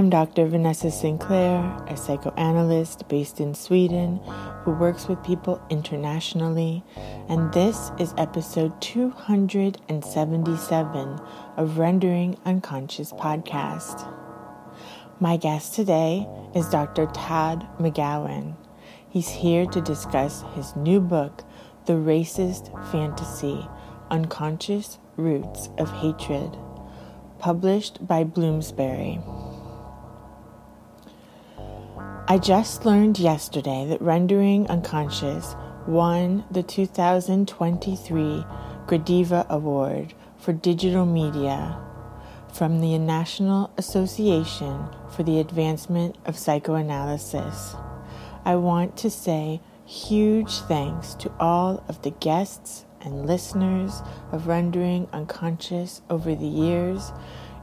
I'm Dr. Vanessa Sinclair, a psychoanalyst based in Sweden who works with people internationally, and this is episode 277 of Rendering Unconscious podcast. My guest today is Dr. Todd McGowan. He's here to discuss his new book, The Racist Fantasy Unconscious Roots of Hatred, published by Bloomsbury. I just learned yesterday that Rendering Unconscious won the 2023 Gradiva Award for Digital Media from the National Association for the Advancement of Psychoanalysis. I want to say huge thanks to all of the guests and listeners of Rendering Unconscious over the years.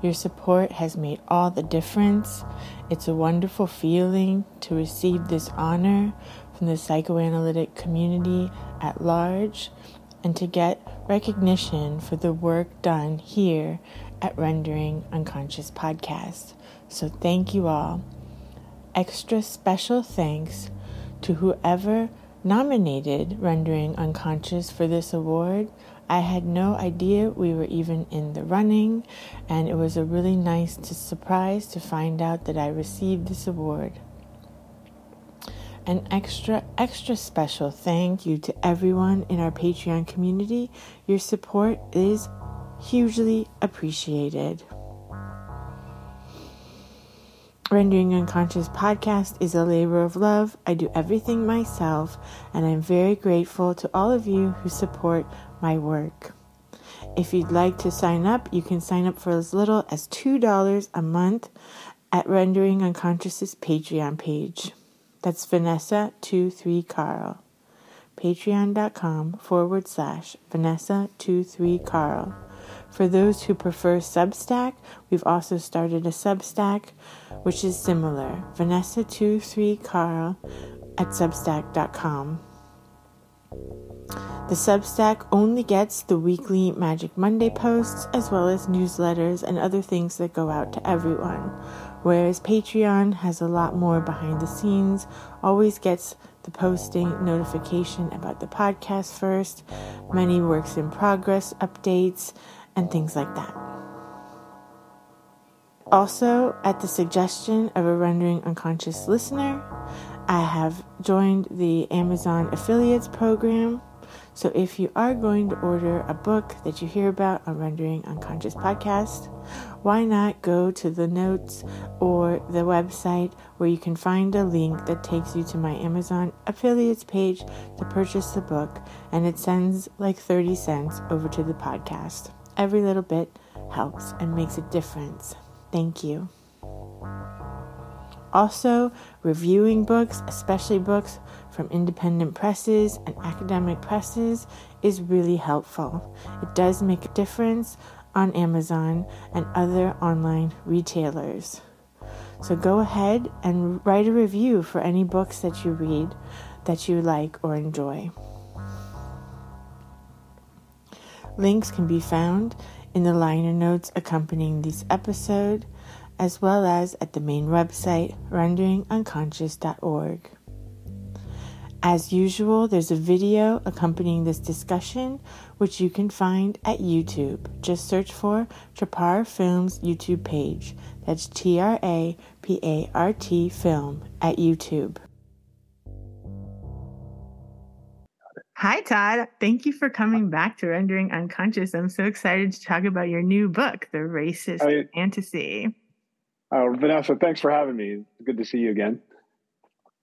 Your support has made all the difference. It's a wonderful feeling to receive this honor from the psychoanalytic community at large and to get recognition for the work done here at Rendering Unconscious Podcast. So, thank you all. Extra special thanks to whoever nominated Rendering Unconscious for this award. I had no idea we were even in the running, and it was a really nice to surprise to find out that I received this award. An extra, extra special thank you to everyone in our Patreon community. Your support is hugely appreciated. Rendering Unconscious podcast is a labor of love. I do everything myself, and I'm very grateful to all of you who support my work. If you'd like to sign up, you can sign up for as little as $2 a month at Rendering Unconscious's Patreon page. That's Vanessa23Carl. Patreon.com forward slash Vanessa23Carl. For those who prefer Substack, we've also started a Substack, which is similar Vanessa23Carl at Substack.com. The Substack only gets the weekly Magic Monday posts as well as newsletters and other things that go out to everyone, whereas Patreon has a lot more behind the scenes, always gets the posting notification about the podcast first, many works in progress updates, and things like that. Also, at the suggestion of a rendering unconscious listener, I have joined the Amazon affiliates program. So, if you are going to order a book that you hear about on Rendering Unconscious podcast, why not go to the notes or the website where you can find a link that takes you to my Amazon affiliates page to purchase the book, and it sends like 30 cents over to the podcast. Every little bit helps and makes a difference. Thank you. Also, reviewing books, especially books from independent presses and academic presses, is really helpful. It does make a difference on Amazon and other online retailers. So go ahead and write a review for any books that you read that you like or enjoy. Links can be found in the liner notes accompanying this episode, as well as at the main website, renderingunconscious.org. As usual, there's a video accompanying this discussion, which you can find at YouTube. Just search for Trapart Films YouTube page. That's T R A P A R T Film at YouTube. Hi, Todd. Thank you for coming back to Rendering Unconscious. I'm so excited to talk about your new book, The Racist Fantasy. Oh, Vanessa, thanks for having me. It's good to see you again.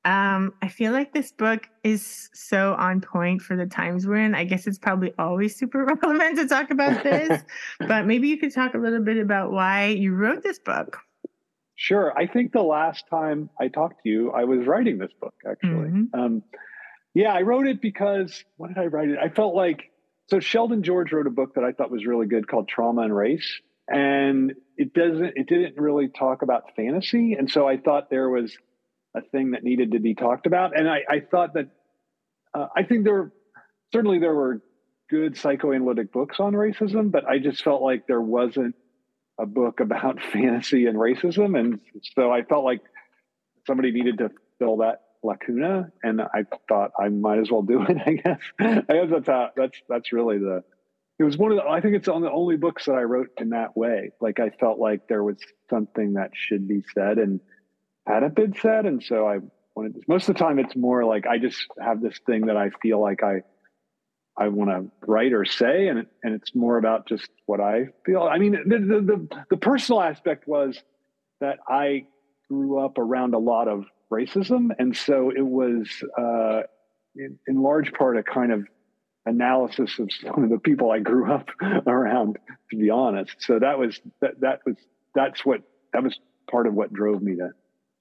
Um, I feel like this book is so on point for the times we're in. I guess it's probably always super relevant to talk about this, but maybe you could talk a little bit about why you wrote this book. Sure. I think the last time I talked to you, I was writing this book, actually. Mm-hmm. Um, yeah, I wrote it because what did I write it? I felt like so Sheldon George wrote a book that I thought was really good called Trauma and Race, and it doesn't it didn't really talk about fantasy, and so I thought there was a thing that needed to be talked about, and I, I thought that uh, I think there certainly there were good psychoanalytic books on racism, but I just felt like there wasn't a book about fantasy and racism, and so I felt like somebody needed to fill that lacuna, and I thought I might as well do it. I guess I guess that's how, that's that's really the. It was one of the. I think it's on the only books that I wrote in that way. Like I felt like there was something that should be said and hadn't been said, and so I wanted. Most of the time, it's more like I just have this thing that I feel like I I want to write or say, and and it's more about just what I feel. I mean, the, the the the, personal aspect was that I grew up around a lot of racism, and so it was uh, in, large part a kind of analysis of some of the people I grew up around. To be honest, so that was that that was that's what that was part of what drove me to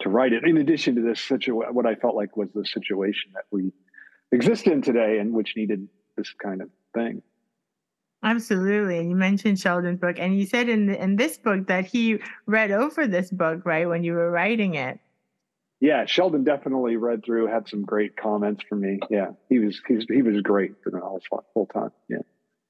to write it. In addition to this situation, what I felt like was the situation that we exist in today, and which needed this kind of thing. Absolutely. And you mentioned Sheldon's book, and you said in the, in this book that he read over this book, right, when you were writing it. Yeah, Sheldon definitely read through, had some great comments for me. Yeah, he was he was, he was great for the whole time. Yeah.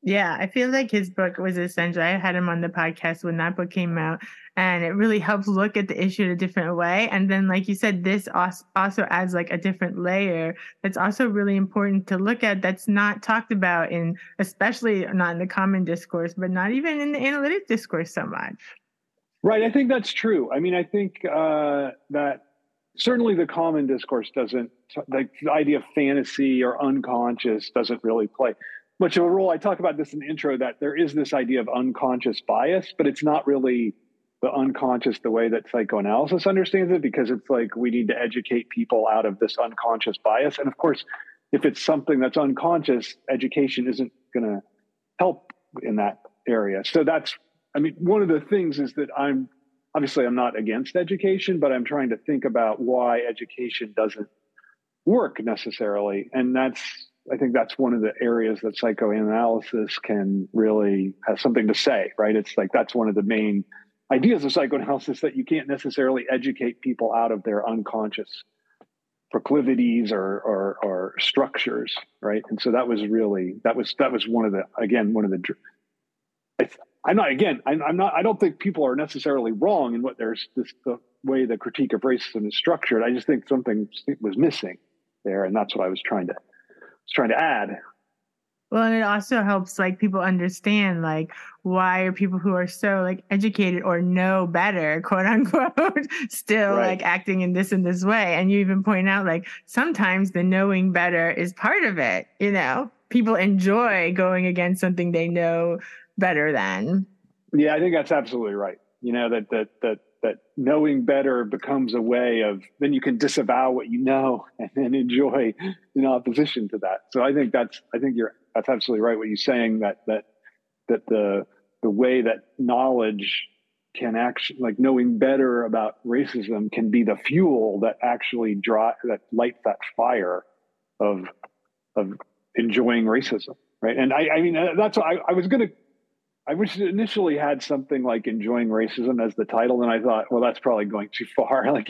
Yeah, I feel like his book was essential. I had him on the podcast when that book came out, and it really helps look at the issue in a different way. And then, like you said, this also adds like a different layer that's also really important to look at. That's not talked about in, especially not in the common discourse, but not even in the analytic discourse so much. Right. I think that's true. I mean, I think uh, that certainly the common discourse doesn't like the idea of fantasy or unconscious doesn't really play much of a role. I talk about this in the intro that there is this idea of unconscious bias, but it's not really the unconscious the way that psychoanalysis understands it, because it's like we need to educate people out of this unconscious bias. And of course, if it's something that's unconscious, education isn't going to help in that area. So that's, I mean, one of the things is that I'm obviously I'm not against education, but I'm trying to think about why education doesn't work necessarily. And that's I think that's one of the areas that psychoanalysis can really have something to say, right? It's like that's one of the main ideas of psychoanalysis that you can't necessarily educate people out of their unconscious proclivities or, or, or structures, right? And so that was really that was that was one of the again one of the. I'm not again. I'm not. I don't think people are necessarily wrong in what there's this the way the critique of racism is structured. I just think something was missing there, and that's what I was trying to was trying to add. Well, and it also helps like people understand like why are people who are so like educated or know better, quote unquote, still right. like acting in this and this way. And you even point out like sometimes the knowing better is part of it. You know, people enjoy going against something they know better than. Yeah, I think that's absolutely right. You know that that that that knowing better becomes a way of then you can disavow what you know and enjoy in opposition to that. So I think that's I think you're that's absolutely right what you're saying that that that the the way that knowledge can actually like knowing better about racism can be the fuel that actually draw that lights that fire of of enjoying racism right and i i mean that's i, I was going to I wish it initially had something like enjoying racism as the title, and I thought, well, that's probably going too far. like,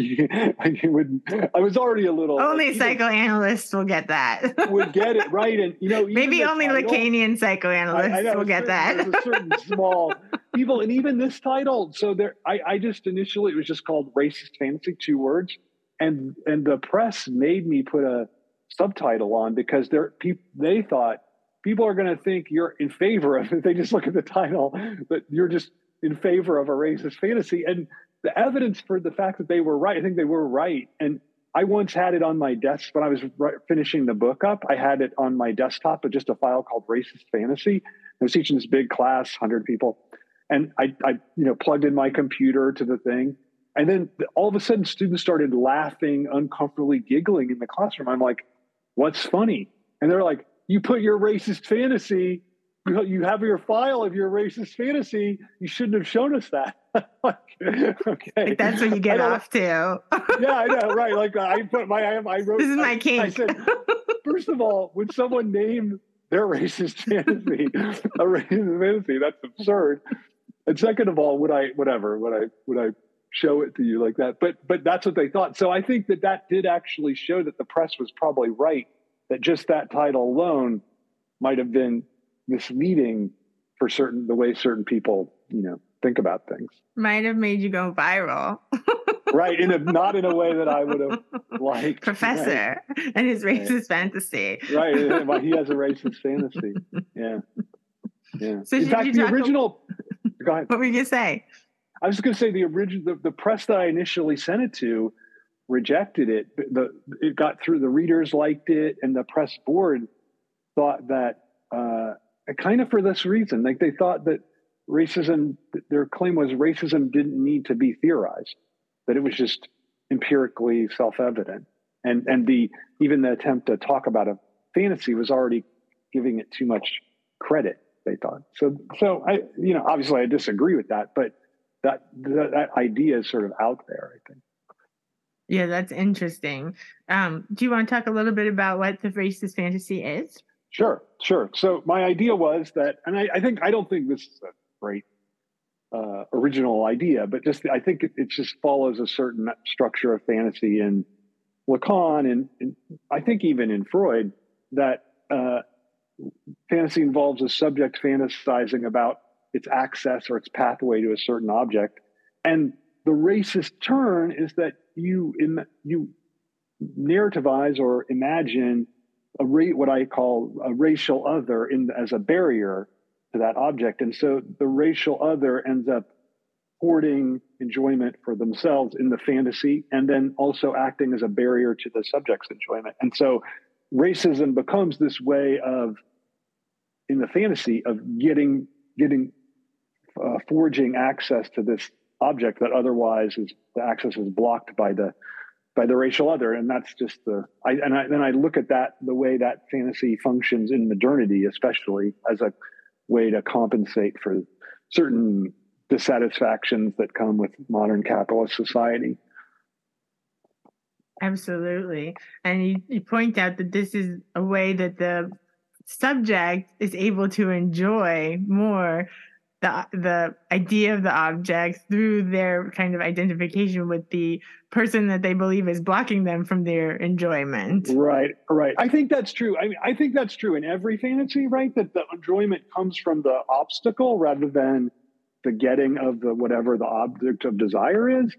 like would, I was already a little. Only like, psychoanalysts will get that. would get it right, and you know, maybe only title, Lacanian psychoanalysts I, I know, will get certain, that. A certain small people, and even this title. So there, I, I just initially it was just called racist fantasy, two words, and and the press made me put a subtitle on because they're people they thought people are going to think you're in favor of it. They just look at the title that you're just in favor of a racist fantasy. And the evidence for the fact that they were right, I think they were right. And I once had it on my desk when I was finishing the book up. I had it on my desktop, but just a file called Racist Fantasy. I was teaching this big class, hundred people, and I, I, you know, plugged in my computer to the thing, and then all of a sudden, students started laughing, uncomfortably giggling in the classroom. I'm like, "What's funny?" And they're like, you put your racist fantasy, you, have your file of your racist fantasy. You shouldn't have shown us that. like, okay, like that's what you get off to. yeah, I know, right? Like I put my, I, I wrote. This is my I, king. I said, first of all, would someone name their racist fantasy a racist fantasy? That's absurd. And second of all, would I, whatever, would I, would I show it to you like that? But, but that's what they thought. So I think that that did actually show that the press was probably right that just that title alone might have been misleading for certain the way certain people you know think about things. Might have made you go viral. right, in a not in a way that I would have liked. Professor right. and his racist right. fantasy. Right, well, he has a racist fantasy. Yeah, yeah. So in fact, the original. About, go ahead. What were you gonna say? I was going to say the original, the, the press that I initially sent it to rejected it. The it got through. The readers liked it, and the press board thought that uh, kind of for this reason, like they thought that racism. Their claim was racism didn't need to be theorized; that it was just empirically self-evident, and and the even the attempt to talk about a fantasy was already giving it too much credit. They thought so. So I, you know, obviously I disagree with that, but that that, that idea is sort of out there. I think. Yeah, that's interesting. Um, do you want to talk a little bit about what the racist fantasy is? Sure, sure. So my idea was that, and I, I think I don't think this is a great uh, original idea, but just I think it, it, just follows a certain structure of fantasy in Lacan, and, and I think even in Freud that uh, fantasy involves a subject fantasizing about its access or its pathway to a certain object, and the racist turn is that you Im- you narrativize or imagine a ra- what I call a racial other in as a barrier to that object, and so the racial other ends up hoarding enjoyment for themselves in the fantasy, and then also acting as a barrier to the subject's enjoyment. And so, racism becomes this way of in the fantasy of getting getting uh, forging access to this object that otherwise is the access is blocked by the by the racial other. And that's just the i and i then i look at that the way that fantasy functions in modernity especially as a way to compensate for certain dissatisfactions that come with modern capitalist society. Absolutely. And you, you point out that this is a way that the subject is able to enjoy more the the idea of the object through their kind of identification with the person that they believe is blocking them from their enjoyment. Right, right. I think that's true. I mean, I think that's true in every fantasy, right? That the enjoyment comes from the obstacle rather than the getting of the whatever the object of desire is.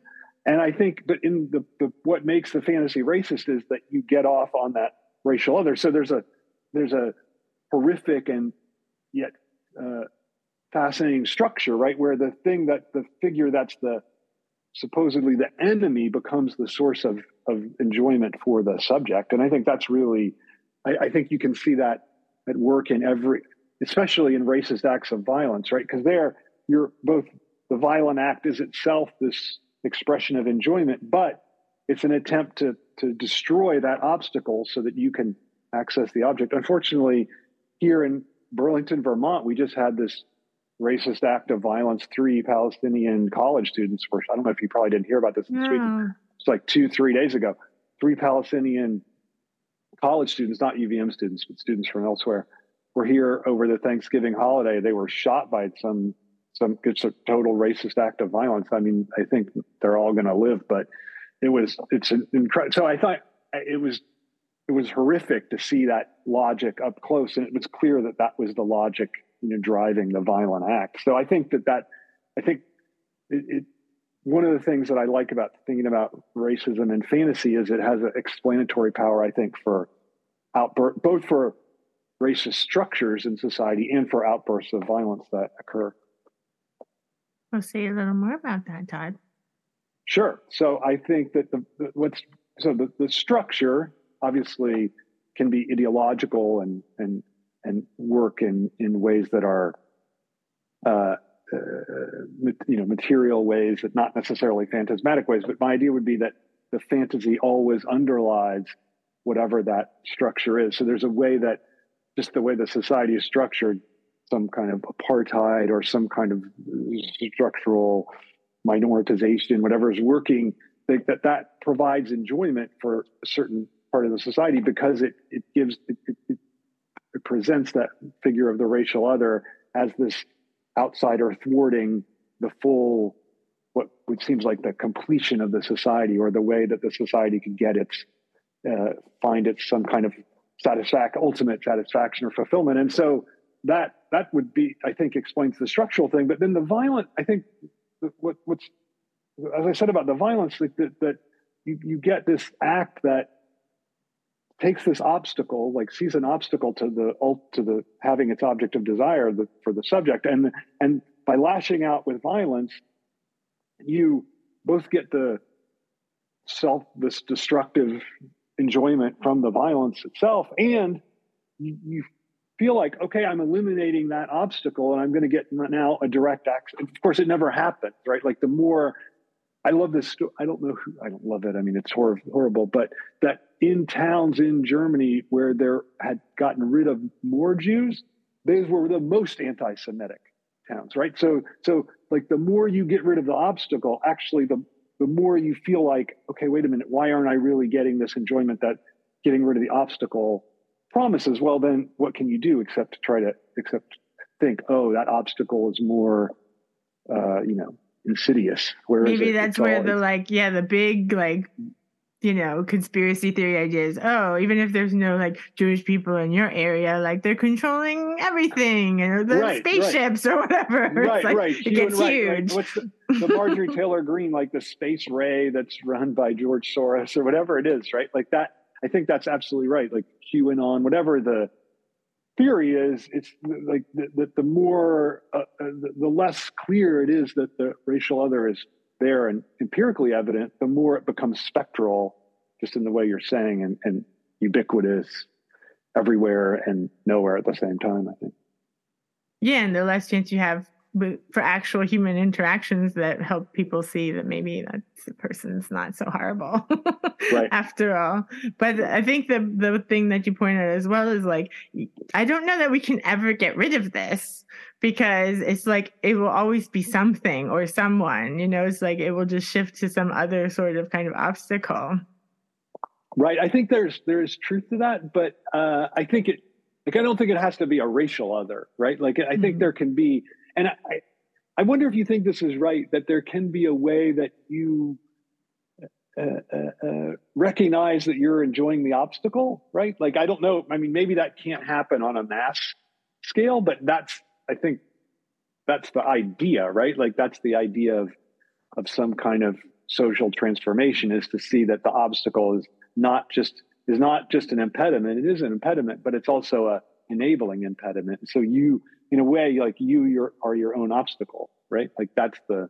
And I think, but in the, the what makes the fantasy racist is that you get off on that racial other. So there's a there's a horrific and yet uh, fascinating structure, right? Where the thing that the figure that's the supposedly the enemy becomes the source of, of enjoyment for the subject. And I think that's really, I, I think you can see that at work in every, especially in racist acts of violence, right? Because there, you're both the violent act is itself this expression of enjoyment, but it's an attempt to to destroy that obstacle so that you can access the object. Unfortunately, here in Burlington, Vermont, we just had this racist act of violence. Three Palestinian college students were, I don't know if you probably didn't hear about this in Sweden. It's like two, three days ago. Three Palestinian college students, not UVM students, but students from elsewhere, were here over the Thanksgiving holiday. They were shot by some, some, it's a total racist act of violence. I mean, I think they're all going to live, but it was, it's an incredible. So I thought it was, it was horrific to see that logic up close. And it was clear that that was the logic you know driving the violent act. So I think that that I think it, it one of the things that I like about thinking about racism and fantasy is it has an explanatory power. I think for outburst both for racist structures in society and for outbursts of violence that occur. I'll say a little more about that, Todd. Sure. So I think that the, the what's so the, the structure obviously can be ideological and and and work in in ways that are uh, uh, you know material ways that not necessarily phantasmatic ways. But my idea would be that the fantasy always underlies whatever that structure is. So there's a way that just the way the society is structured some kind of apartheid or some kind of structural minoritization whatever is working that that, provides enjoyment for a certain part of the society because it it gives it presents that figure of the racial other as this outsider thwarting the full what seems like the completion of the society or the way that the society could get its uh, find its some kind of satisfaction ultimate satisfaction or fulfillment and so that that would be, I think, explains the structural thing. But then the violent, I think, what, what's as I said about the violence, that, that, that you, you get this act that takes this obstacle, like sees an obstacle to the to the having its object of desire the, for the subject, and and by lashing out with violence, you both get the self this destructive enjoyment from the violence itself, and you, you feel like okay, I'm eliminating that obstacle, and I'm going to get now a direct access. Of course, it never happens, right? Like the more I love this. I don't know who, I don't love it. I mean, it's hor- horrible, but that in towns in Germany where there had gotten rid of more Jews, those were the most anti-Semitic towns, right? So, so like the more you get rid of the obstacle, actually, the the more you feel like, okay, wait a minute, why aren't I really getting this enjoyment that getting rid of the obstacle promises? Well, then what can you do except to try to except think, oh, that obstacle is more, uh, you know, insidious. Where maybe that's where the like yeah the big like you know conspiracy theory ideas. Oh, even if there's no like Jewish people in your area, like they're controlling everything and the right, spaceships right. or whatever. Right, like, right. It gets right, huge. What's the, the Marjorie Taylor Greene like the space ray that's run by George Soros or whatever it is, right? Like that. I think that's absolutely right. Like QAnon, whatever the theory is it's like that the, the, more uh, uh, the, the, less clear it is that the racial other is there and empirically evident the more it becomes spectral just in the way you're saying and, and ubiquitous everywhere and nowhere at the same time i think yeah and the less chance you have for actual human interactions that help people see that maybe that person's not so horrible right. after all. But I think the the thing that you pointed out as well is like I don't know that we can ever get rid of this because it's like it will always be something or someone, you know, it's like it will just shift to some other sort of kind of obstacle. Right. I think there's there's truth to that, but uh, I think it like I don't think it has to be a racial other, right? Like I think mm-hmm. there can be and I, I wonder if you think this is right that there can be a way that you uh, uh, uh, recognize that you're enjoying the obstacle, right? Like, I don't know. I mean, maybe that can't happen on a mass scale, but that's, I think, that's the idea, right? Like, that's the idea of of some kind of social transformation is to see that the obstacle is not just is not just an impediment. It is an impediment, but it's also a enabling impediment. So you in a way, like you, you are your own obstacle, right? Like that's the,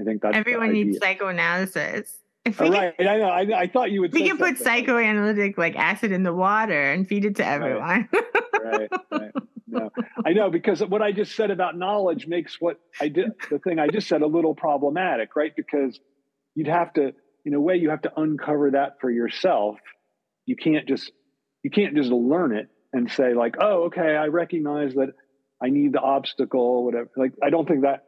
I think that's everyone needs psychoanalysis. If we right, I know. I, I, thought you would. We can put psychoanalytic like acid in the water and feed it to everyone. Right, right. No, I know because what I just said about knowledge makes what I did, the thing I just said, a little problematic, right? Because you'd have to, in a way, you have to uncover that for yourself. You can't just, you can't just learn it and say like, oh, okay, I recognize that I need the obstacle, whatever. Like, I don't think that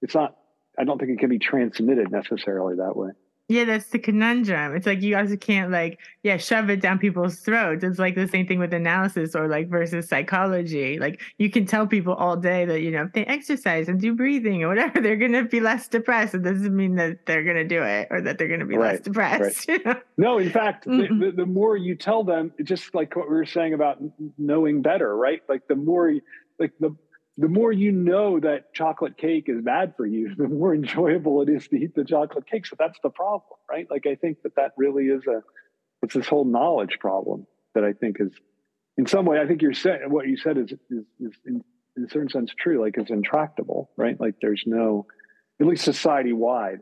it's not, I don't think it can be transmitted necessarily that way. Yeah, that's the conundrum. It's like you also can't like, yeah, shove it down people's throats. It's like the same thing with analysis or like versus psychology. Like you can tell people all day that, you know, if they exercise and do breathing or whatever, they're gonna be less depressed. It doesn't mean that they're gonna do it or that they're gonna be right, less depressed. Right. No, in fact, mm-hmm. the, the, more you tell them, just like what we were saying about knowing better, right? Like the more like the the more you know that chocolate cake is bad for you, the more enjoyable it is to eat the chocolate cake. So that's the problem, right? Like I think that that really is a it's this whole knowledge problem that I think is in some way I think you're saying what you said is is, is in, in a certain sense true. Like it's intractable, right? Like there's no at least society wide.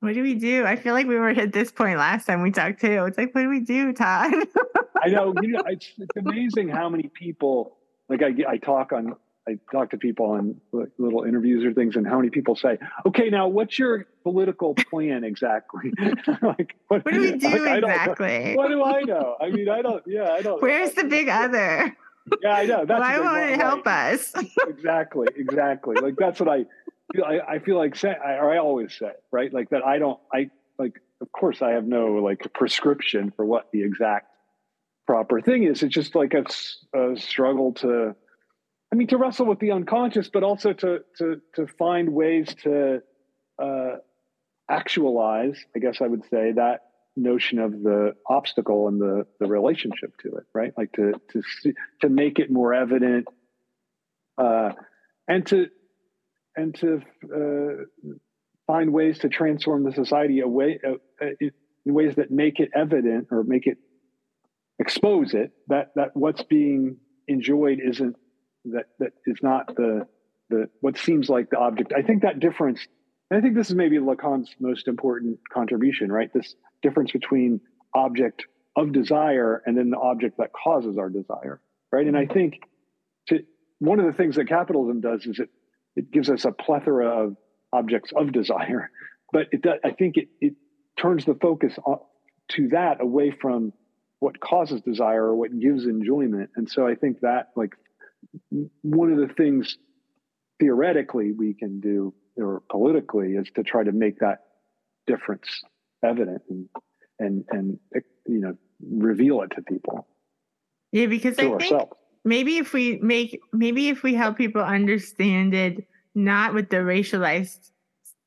What do we do? I feel like we were at this point last time we talked too. It's like, what do we do, Todd? I know. You know, it's, it's amazing how many people like I, I talk on I talk to people on little interviews or things, and how many people say, "Okay, now what's your political plan exactly?" like, what, what, do we do like, exactly? What do I know? I mean, I don't. Yeah, I don't. Where's the big other? Yeah, I know. That's Why won't it help us? exactly, exactly. Like that's what I feel. I, I feel like say, or I always say, right? Like that. I don't. I like. Of course, I have no like prescription for what the exact proper thing is. It's just like a, a struggle to, I mean, to wrestle with the unconscious, but also to to to find ways to uh, actualize. I guess I would say that notion of the obstacle and the the relationship to it, right? Like to to to make it more evident uh, and to and to uh, find ways to transform the society away uh, uh, in ways that make it evident or make it expose it that that what's being enjoyed isn't that that is not the the what seems like the object. I think that difference. I think this is maybe Lacan's most important contribution, right? This difference between object of desire and then the object that causes our desire, right? And I mm-hmm. think to, one of the things that capitalism does is it it gives us a plethora of objects of desire, but it does, I think it it turns the focus on, to that away from what causes desire or what gives enjoyment. And so I think that like one of the things theoretically we can do or politically is to try to make that difference evident and and and you know reveal it to people. Yeah, because I ourselves. think maybe if we make maybe if we help people understand it not with the racialized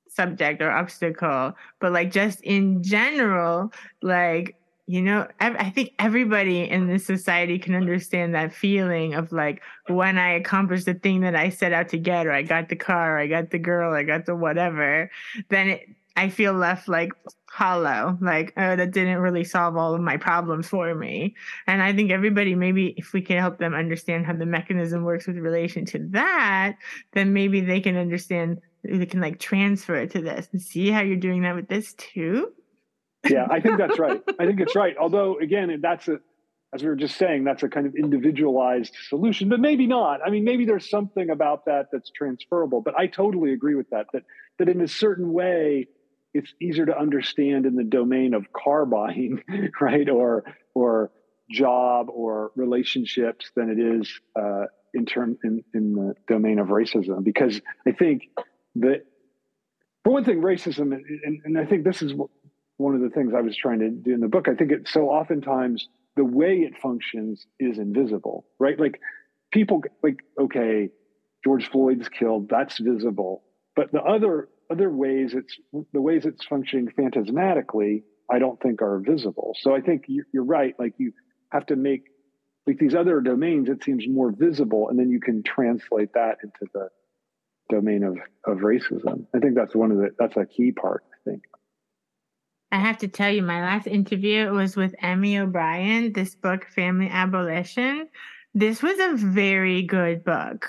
subject or obstacle, but like just in general, like you know i think everybody in this society can understand that feeling of like when i accomplished the thing that i set out to get or i got the car or i got the girl i got the whatever then it, i feel left like hollow like oh that didn't really solve all of my problems for me. And i think everybody maybe if we can help them understand how the mechanism works with relation to that then maybe they can understand they can like transfer it to this and see how you're doing that with this too yeah, I think that's right. I think it's right. Although, again, that's a, as we were just saying, that's a kind of individualized solution, but maybe not. I mean, maybe there's something about that that's transferable. But I totally agree with that. That that in a certain way, it's easier to understand in the domain of car buying, right, or or job or relationships than it is uh, in term in, in the domain of racism. Because I think that for one thing, racism, and, and I think this is one of the things I was trying to do in the book. I think it's so oftentimes the way it functions is invisible, right? Like people like, okay, George Floyd's killed, that's visible. But the other other ways it's the ways it's functioning phantasmatically, I don't think are visible. So I think you're right. Like you have to make like these other domains, it seems more visible, and then you can translate that into the domain of of racism. I think that's one of the that's a key part. I have to tell you, my last interview was with Emmy O'Brien, this book, Family Abolition. This was a very good book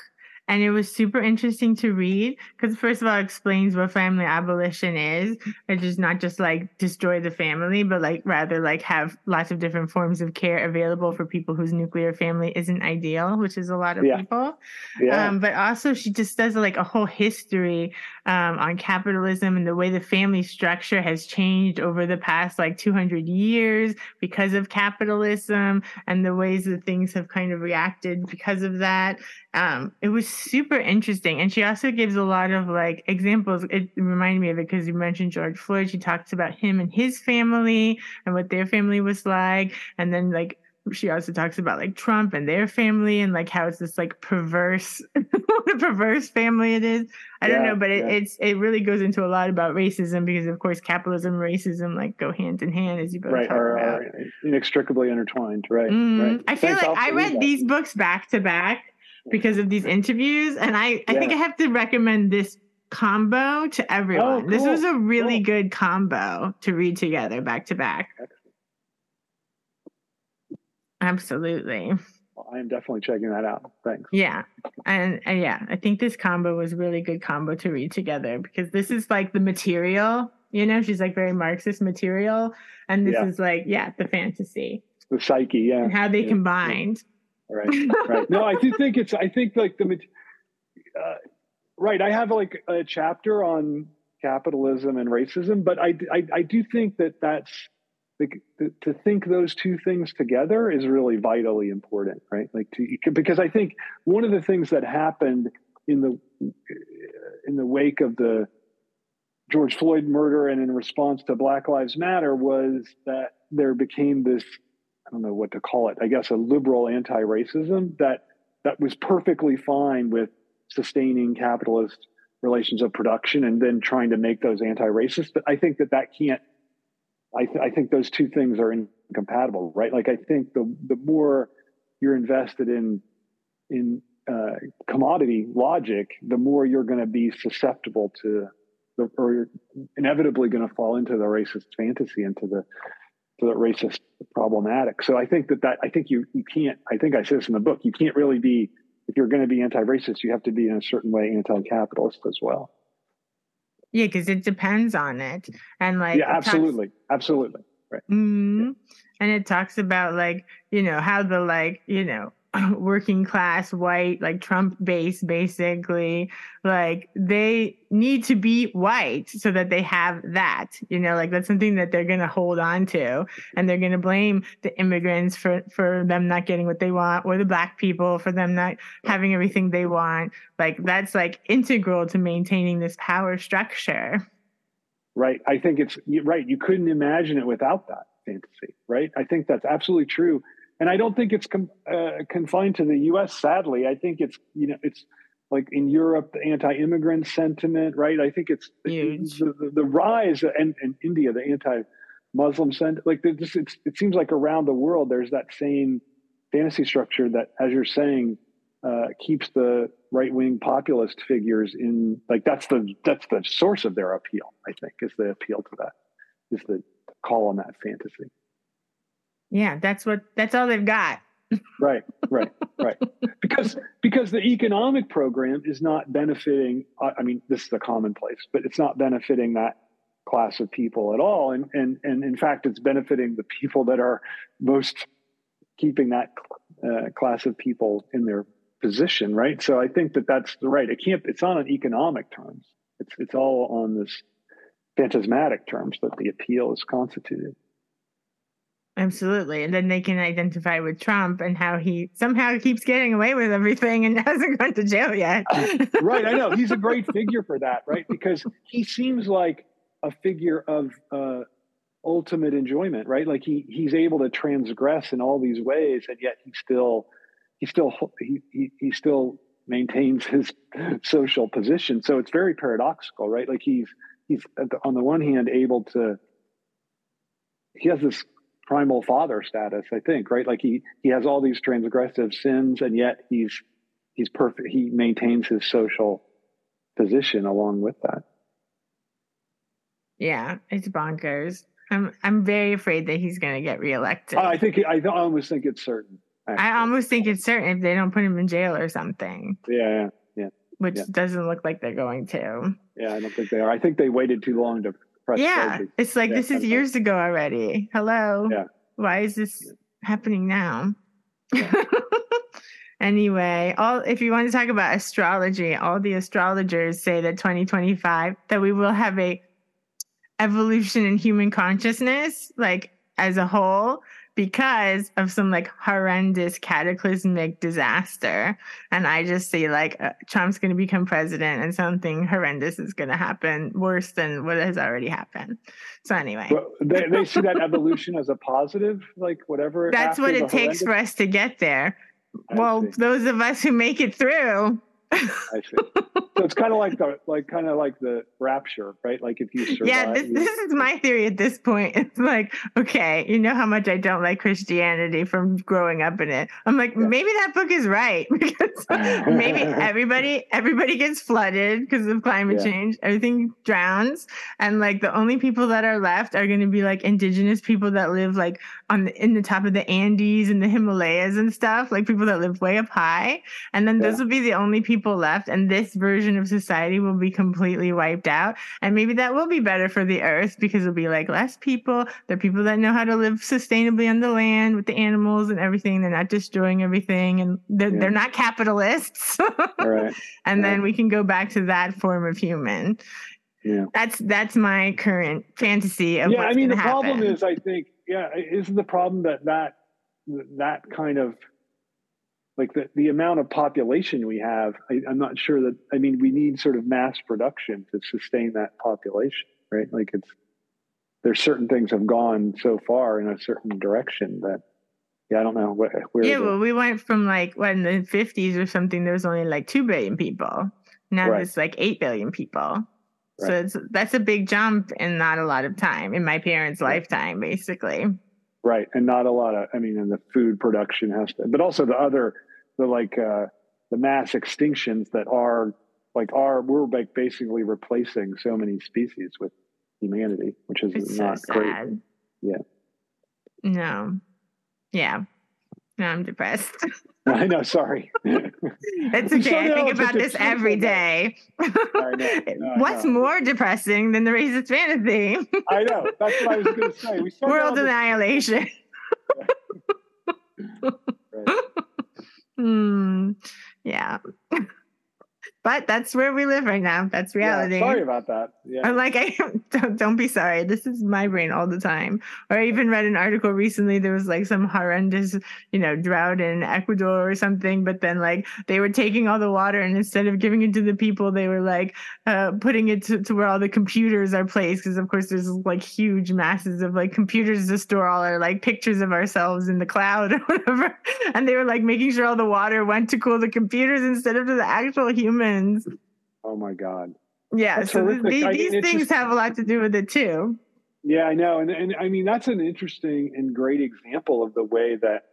and it was super interesting to read because first of all it explains what family abolition is which is not just like destroy the family but like rather like have lots of different forms of care available for people whose nuclear family isn't ideal which is a lot of yeah. people yeah. Um, but also she just does like a whole history um, on capitalism and the way the family structure has changed over the past like 200 years because of capitalism and the ways that things have kind of reacted because of that um, it was super interesting. And she also gives a lot of like examples. It reminded me of it because you mentioned George Floyd. She talks about him and his family and what their family was like. And then like she also talks about like Trump and their family and like how it's this like perverse what a perverse family it is. I don't know, but it, yeah. it's it really goes into a lot about racism because of course capitalism racism like go hand in hand as you both right, talk are, about. Are inextricably intertwined, right? Mm, right. I feel Thanks, like I read these books back to back because of these interviews. And I, I yeah. think I have to recommend this combo to everyone. Oh, cool. This was a really cool. good combo to read together back to back. Absolutely. Well, I am definitely checking that out. Thanks. Yeah. And, and yeah, I think this combo was really good combo to read together because this is like the material, you know, she's like very Marxist material. And this yeah. is like, yeah, the fantasy. The psyche, yeah. And how they yeah. combined. Right, right. No, I do think it's. I think like the, uh, right. I have like a chapter on capitalism and racism, but I, I, I do think that that's like to think those two things together is really vitally important, right? Like to, because I think one of the things that happened in the in the wake of the George Floyd murder and in response to Black Lives Matter was that there became this I don't know what to call it. I guess a liberal anti-racism that that was perfectly fine with sustaining capitalist relations of production and then trying to make those anti-racist. But I think that that can't. I, th- I think those two things are incompatible, right? Like I think the the more you're invested in in uh, commodity logic, the more you're going to be susceptible to the, or you're inevitably going to fall into the racist fantasy, into the to the racist problematic. So I think that that I think you you can't. I think I said this in the book. You can't really be if you're going to be anti-racist, you have to be in a certain way anti-capitalist as well. Yeah, because it depends on it, and like yeah, absolutely, talks, absolutely, right. Mm-hmm. Yeah. And it talks about like you know how the like you know working class white like trump base basically. Like they need to be white so that they have that you know like that's something that they're going to hold on to. And they're going to blame the immigrants for for them not getting what they want or the black people for them not having everything they want. Like that's like integral to maintaining this power structure. Right. I think it's right. You couldn't imagine it without that fantasy right? I think that's absolutely true and I don't think it's com- uh, confined to the U.S. Sadly, I think it's you know it's like in Europe the anti-immigrant sentiment, right? I think it's the, the, the, rise and in India the anti-Muslim sentiment. Like this, it seems like around the world there's that same fantasy structure that, as you're saying, uh, keeps the right-wing populist figures in like that's the that's the source of their appeal. I think is the appeal to that is the call on that fantasy. Yeah, that's what that's all they've got. right, right, right. Because because the economic program is not benefiting. I mean, this is a commonplace, but it's not benefiting that class of people at all. And and and in fact, it's benefiting the people that are most keeping that uh, class of people in their position. Right. So I think that that's the right. It can't. It's not on economic terms. It's it's all on this phantasmatic terms that the appeal is constituted. Absolutely. And then they can identify with Trump and how he somehow keeps getting away with everything and hasn't gone to jail yet. right. I know. He's a great figure for that, right? Because he seems like a figure of uh, ultimate enjoyment, right? Like he he's able to transgress in all these ways, and yet he still he still he he, he still maintains his social position. So it's very paradoxical, right? Like he's he's on the one hand able to he has this primal father status, I think, right? Like he he has all these transgressive sins, and yet he's he's perfect. He maintains his social position along with that. Yeah, it's bonkers. I'm I'm very afraid that he's going to get reelected. I think I almost think it's certain. Actually. I almost think it's certain if they don't put him in jail or something. Yeah, yeah, yeah. Which yeah. doesn't look like they're going to. Yeah, I don't think they are. I think they waited too long to press. Yeah, it's like yeah, this is years ago already. Hello. Yeah. Why is this happening now? Yeah. anyway, all if you want to talk about astrology, all the astrologers say that 2025 that we will have a evolution in human consciousness, like as a whole, because of some like horrendous cataclysmic disaster. And I just see like uh, Trump's going to become president and something horrendous is going to happen worse than what has already happened. So, anyway, well, they, they see that evolution as a positive, like whatever. That's what it takes for us to get there. I well, see. those of us who make it through, I see. So it's kind of like the like kind of like the rapture, right? Like if you survive. Yeah, this, this is my theory at this point. It's like, okay, you know how much I don't like Christianity from growing up in it. I'm like, yeah. maybe that book is right because maybe everybody everybody gets flooded because of climate yeah. change. Everything drowns, and like the only people that are left are going to be like indigenous people that live like on the, in the top of the Andes and the Himalayas and stuff, like people that live way up high, and then yeah. those will be the only people left and this version of society will be completely wiped out and maybe that will be better for the earth because it'll be like less people they're people that know how to live sustainably on the land with the animals and everything they're not destroying everything and they're, yeah. they're not capitalists right. and then we can go back to that form of human yeah that's that's my current fantasy of yeah i mean the happen. problem is i think yeah isn't the problem that that that kind of like the, the amount of population we have I, i'm not sure that i mean we need sort of mass production to sustain that population right? Like it's there's certain things have gone so far in a certain direction that yeah i don't know where, where yeah well we went from like when the 50s or something there was only like 2 billion people. Now right. there's like 8 billion people right. so it's that's a big jump in not a lot of time in my parents right. lifetime basically right and not a lot of i mean and the food production has to but also the other the like uh, the mass extinctions that are like are we're like basically replacing so many species with humanity, which is it's not so great. Yeah. No. Yeah. I'm depressed. I know. Sorry. it's okay. I think about this every day. No, What's no. more depressing than the racist fantasy? I know. That's what I was going to say. We World annihilation. right. Hmm. Yeah but that's where we live right now. That's reality. Yeah, sorry about that. Yeah. I'm like, I don't, don't be sorry. This is my brain all the time. Or I even read an article recently. There was like some horrendous, you know, drought in Ecuador or something. But then like they were taking all the water and instead of giving it to the people, they were like uh, putting it to, to where all the computers are placed. Because of course there's like huge masses of like computers to store all our like pictures of ourselves in the cloud or whatever. And they were like making sure all the water went to cool the computers instead of to the actual humans friends. Oh my God. Yeah. That's so th- these, I things just, have a lot to do with it too. Yeah, I know. And, and I mean, that's an interesting and great example of the way that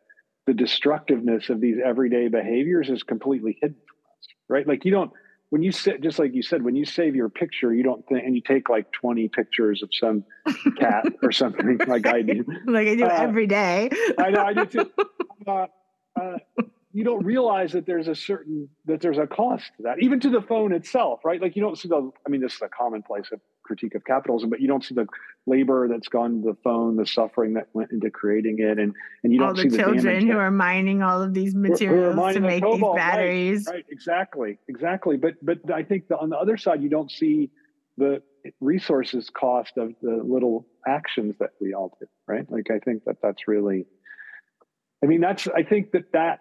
the destructiveness of these everyday behaviors is completely hidden from us, right? Like you don't, when you sit, just like you said, when you save your picture, you don't think, and you take like 20 pictures of some cat or something like I do. like I do uh, every day. I know, I do too. Uh, uh, you don't realize that there's a certain that there's a cost to that even to the phone itself right? Like you don't see the i mean this is a commonplace of critique of capitalism but you don't see the labor that's gone to the phone the suffering that went into creating it and and you all don't the see the children who are mining all of these materials to make cobalt, these batteries. right, right, exactly exactly but but i think the, on the other side you don't see the resources cost of the little actions that we all do right? Like i think that that's really i mean that's i think that that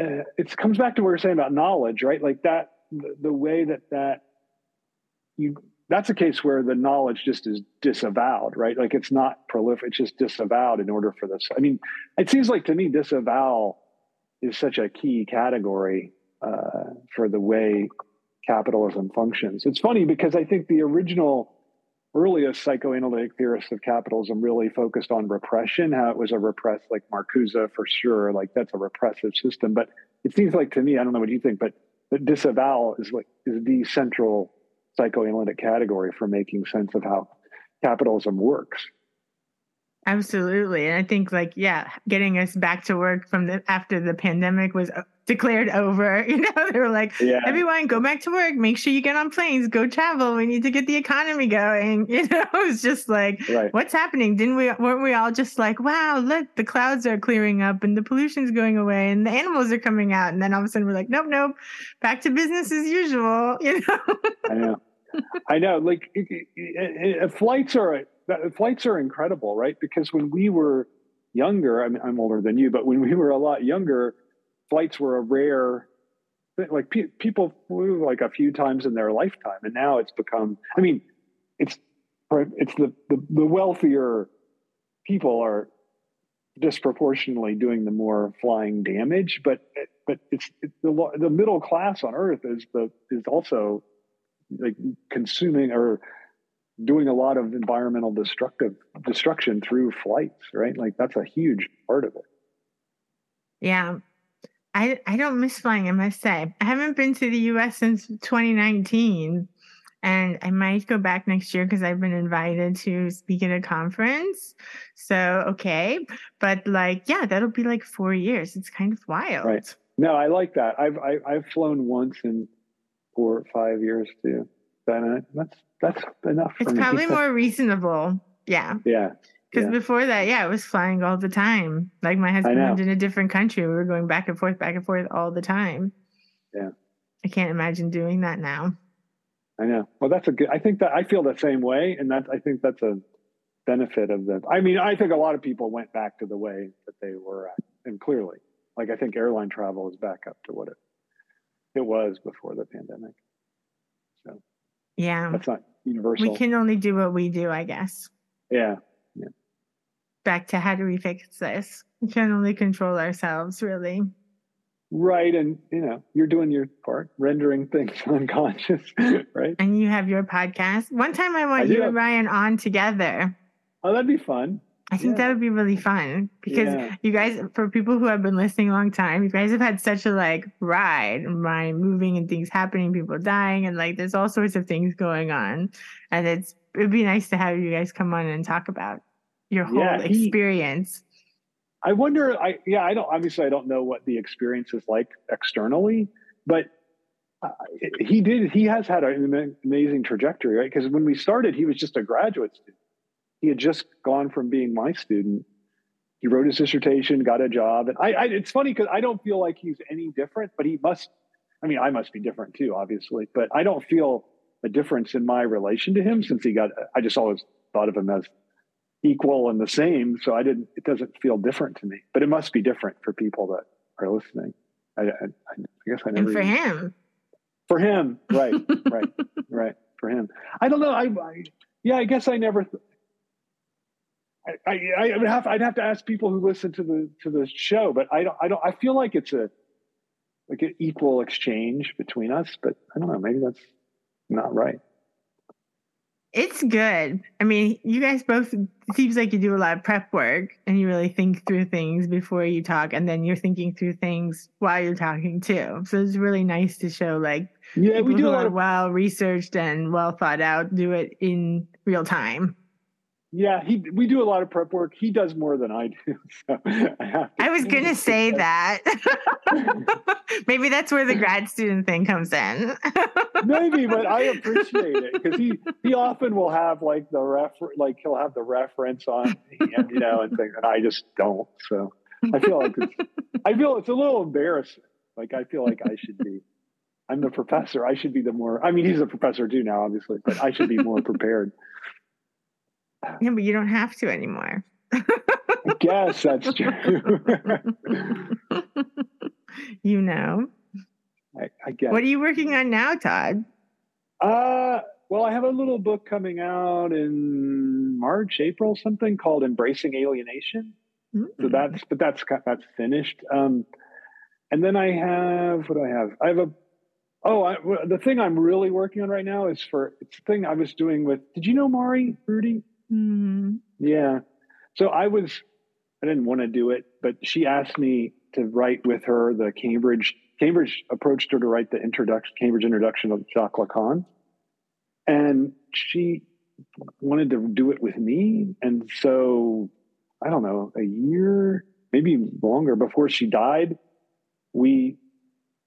uh, it comes back to what are saying about knowledge, right? Like that, the, the way that that you that's a case where the knowledge just is disavowed, right? Like it's not prolific; it's just disavowed in order for this. I mean, it seems like to me disavow is such a key category uh, for the way capitalism functions. It's funny because I think the original earliest psychoanalytic theorists of capitalism really focused on repression, how it was a repressed, like Marcuse for sure, like that's a repressive system. But it seems like to me, I don't know what you think, but the disavowal is like is the central psychoanalytic category for making sense of how capitalism works. Absolutely. And I think like, yeah, getting us back to work from the after the pandemic was declared over. You know, they were like, yeah. everyone go back to work, make sure you get on planes, go travel. We need to get the economy going. You know, it's just like, right. what's happening? Didn't we weren't we all just like, wow, look, the clouds are clearing up and the pollution's going away and the animals are coming out. And then all of a sudden we're like, nope, nope, back to business as usual. You know. I know. I know. Like it, it, it, flights are flights are incredible, right? Because when we were younger, I mean, I'm older than you, but when we were a lot younger, flights were a rare thing. Like pe- people flew like a few times in their lifetime, and now it's become. I mean, it's it's the the, the wealthier people are disproportionately doing the more flying damage, but but it's it, the the middle class on Earth is the is also like consuming or doing a lot of environmental destructive destruction through flights, right? Like that's a huge part of it. Yeah. I I don't miss flying, I must say. I haven't been to the US since 2019 and I might go back next year because I've been invited to speak at a conference. So, okay, but like yeah, that'll be like 4 years. It's kind of wild. Right. No, I like that. I've I, have i have flown once in 4 or 5 years too. Then uh, that's that's enough. It's probably more reasonable. Yeah. Yeah. Because yeah. before that, yeah, I was flying all the time. Like my husband lived in a different country. We were going back and forth, back and forth all the time. Yeah. I can't imagine doing that now. I know. Well, that's a good. I think that I feel the same way, and that I think that's a benefit of the. I mean, I think a lot of people went back to the way that they were at, and clearly, like I think airline travel is back up to what it it was before the pandemic. So yeah, that's not universal. We can only do what we do, I guess. Yeah. Back to how do we fix this? We can only control ourselves, really. Right. And, you know, you're doing your part, rendering things unconscious, right? And you have your podcast. One time I want I you and Ryan on together. Oh, that'd be fun. I think yeah. that would be really fun because yeah. you guys, for people who have been listening a long time, you guys have had such a like ride, mind moving and things happening, people dying, and like there's all sorts of things going on. And it's it'd be nice to have you guys come on and talk about your whole yeah, he, experience. I wonder. I yeah. I don't. Obviously, I don't know what the experience is like externally, but uh, he did. He has had an amazing trajectory, right? Because when we started, he was just a graduate student he had just gone from being my student. He wrote his dissertation, got a job, and I, I it's funny because I don't feel like he's any different, but he must. I mean, I must be different too, obviously, but I don't feel a difference in my relation to him since he got. I just always thought of him as equal and the same, so I didn't. It doesn't feel different to me, but it must be different for people that are listening. I, I, I guess I never. And for even, him. For him, right, right, right. For him, I don't know. I, I yeah, I guess I never. Th- I, I, would have I'd have to ask people who listen to the to the show, but I don't I don't I feel like it's a like an equal exchange between us, but I don't know, maybe that's not right. It's good. I mean, you guys both it seems like you do a lot of prep work and you really think through things before you talk and then you're thinking through things while you're talking too. So it's really nice to show like yeah, we do a lot of well researched and well thought out do it in real time. Yeah, he we do a lot of prep work. He does more than I do. So I, I was going to say that. Maybe that's where the grad student thing comes in. Maybe, but I appreciate it because he he often will have like the ref like he'll have the reference on and you know and things, and I just don't. So I feel like it's I feel it's a little embarrassing. Like I feel like I should be. I'm the professor. I should be the more. I mean, he's a professor too now, obviously, but I should be more prepared. Yeah, but you don't have to anymore. I guess that's true. you know. I, I, guess. What are you working on now, Todd? Uh, well, I have a little book coming out in March, April, something called "Embracing Alienation." Mm-hmm. So mm. that's, but that's that's finished. Um, and then I have what do I have? I have a Oh, I, the thing I'm really working on right now is for it's the thing I was doing with. Did you know Mari Ruti? Mm-hmm. Yeah. So I was, I didn't want to do it, but she asked me to write with her the Cambridge. Cambridge approached her to write the introduction, Cambridge introduction of Jacques Lacan, and she wanted to do it with me. And so, I don't know, a year, maybe longer before she died, we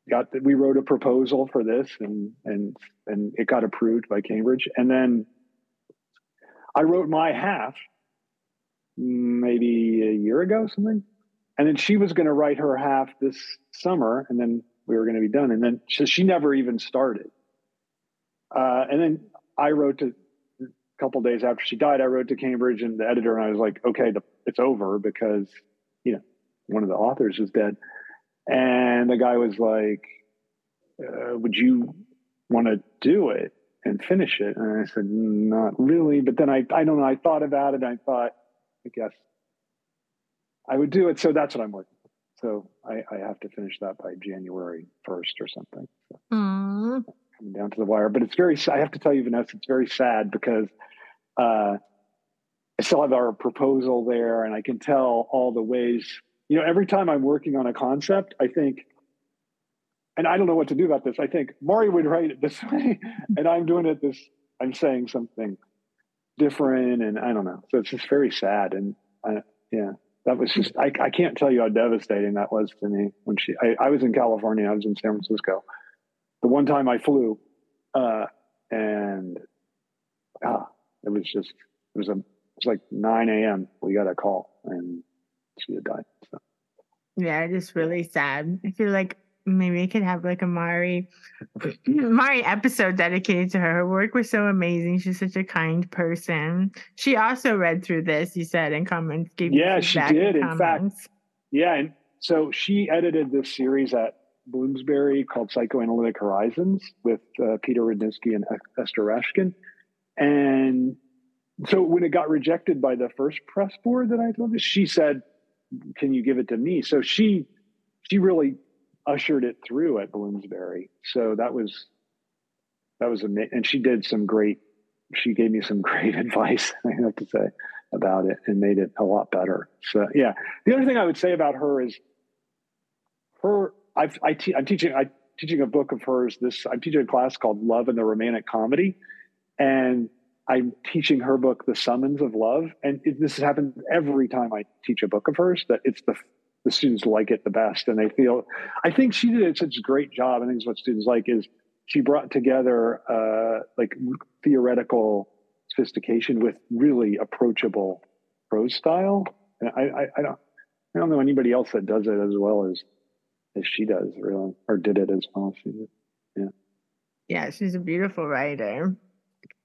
got that we wrote a proposal for this and and and it got approved by Cambridge and then I wrote my half maybe a year ago, something. And then she was going to write her half this summer, and then we were going to be done. And then she, she never even started. Uh, and then I wrote to a couple days after she died. I wrote to Cambridge and the editor, and I was like, "Okay, the, it's over because you know one of the authors is dead." And the guy was like, uh, "Would you want to do it?" And finish it. And I said, not really. But then I, I don't know. I thought about it. I thought, I guess I would do it. So that's what I'm working. On. So I, I have to finish that by January 1st or something. So coming down to the wire, but it's very, I have to tell you, Vanessa, it's very sad because, uh, I still have our proposal there and I can tell all the ways, you know, every time I'm working on a concept, I think, and I don't know what to do about this. I think Mari would write it this way, and I'm doing it this. I'm saying something different, and I don't know. So it's just very sad. And I, yeah, that was just. I, I can't tell you how devastating that was to me when she. I, I was in California. I was in San Francisco. The one time I flew, uh, and ah, it was just. It was a. It was like 9 a.m. We got a call, and she had died. So. Yeah, just really sad. I feel like maybe I could have like a Mari Mari episode dedicated to her. Her work was so amazing. She's such a kind person. She also read through this, you said, in comments. Gave yeah, she did. In fact, yeah. And so she edited this series at Bloomsbury called Psychoanalytic Horizons with uh, Peter Rudnytsky and Esther Rashkin. And so when it got rejected by the first press board that I told you, she said, Can you give it to me? So she she really ushered it through at Bloomsbury. So that was that was amazing. And she did some great. She gave me some great advice. I have to say, about it and made it a lot better. So yeah, the other thing I would say about her is her. I've, I te- I'm teaching. I teaching a book of hers. This I'm teaching a class called Love and the Romantic Comedy, and I'm teaching her book, The Summons of Love. And it, this happens every time I teach a book of hers. That it's the the students like it the best, and they feel. I think she did such a great job. I think what students like is she brought together uh, like theoretical sophistication with really approachable prose style. And I, I, I don't I don't know anybody else that does it as well as as she does, really, or did it as well as she did. Yeah. Yeah, she's a beautiful writer.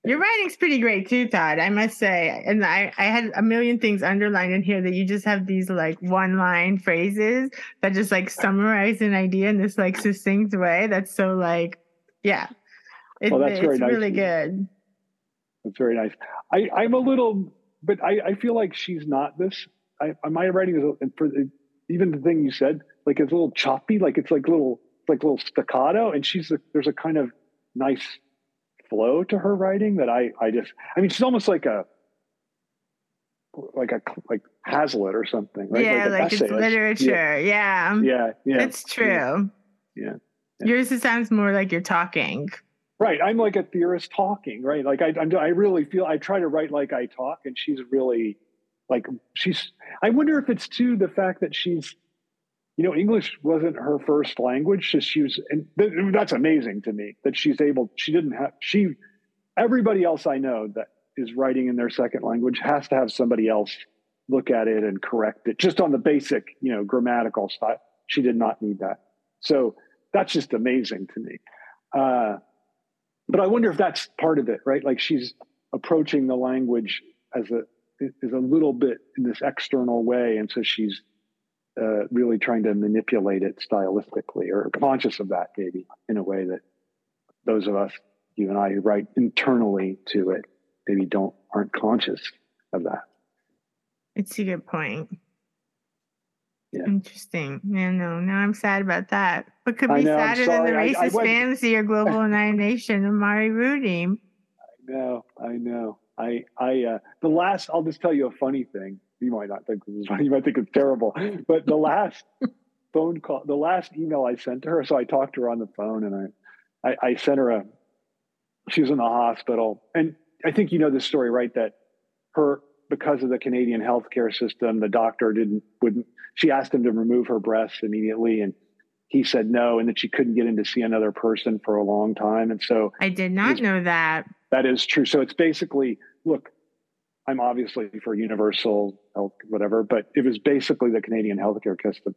Your writing's pretty great too, Todd. I must say, and I, I had a million things underlined in here that you just have these like one line phrases that just like summarize an idea in this like succinct way. That's so like, yeah, it, well, that's it's nice really good. That's very nice. I, I'm a little, but I, I feel like she's not this. I, my writing is for even the thing you said, like it's a little choppy, like it's like little, like little staccato, and she's a, there's a kind of nice flow to her writing that I I just I mean she's almost like a like a like Hazlitt or something, right? Yeah, like, like it's literature. Yeah. yeah. Um, yeah. Yeah. It's true. Yeah. yeah. Yours it sounds more like you're talking. Right. I'm like a theorist talking, right? Like I I'm, I really feel I try to write like I talk and she's really like she's I wonder if it's too the fact that she's you know, English wasn't her first language. So she was, and th- that's amazing to me that she's able, she didn't have, she, everybody else I know that is writing in their second language has to have somebody else look at it and correct it just on the basic, you know, grammatical style. She did not need that. So that's just amazing to me. Uh, but I wonder if that's part of it, right? Like she's approaching the language as a, is a little bit in this external way. And so she's uh, really trying to manipulate it stylistically or conscious of that maybe in a way that those of us you and i who write internally to it maybe don't aren't conscious of that it's a good point yeah. Interesting. Yeah, no, now I'm sad about that. But could be know, sadder than the racist I, I went... fantasy or global annihilation of Mari Ruti. I know, I know. I, I, uh, the last, I'll just tell you a funny thing you might not think this is funny. You might think it's terrible. But the last phone call, the last email I sent to her, so I talked to her on the phone and I, I, I sent her a, she was in the hospital. And I think you know this story, right? That her, because of the Canadian healthcare system, the doctor didn't, wouldn't, she asked him to remove her breasts immediately. And he said no, and that she couldn't get in to see another person for a long time. And so I did not know that. That is true. So it's basically, look, I'm obviously for universal health, whatever, but it was basically the Canadian healthcare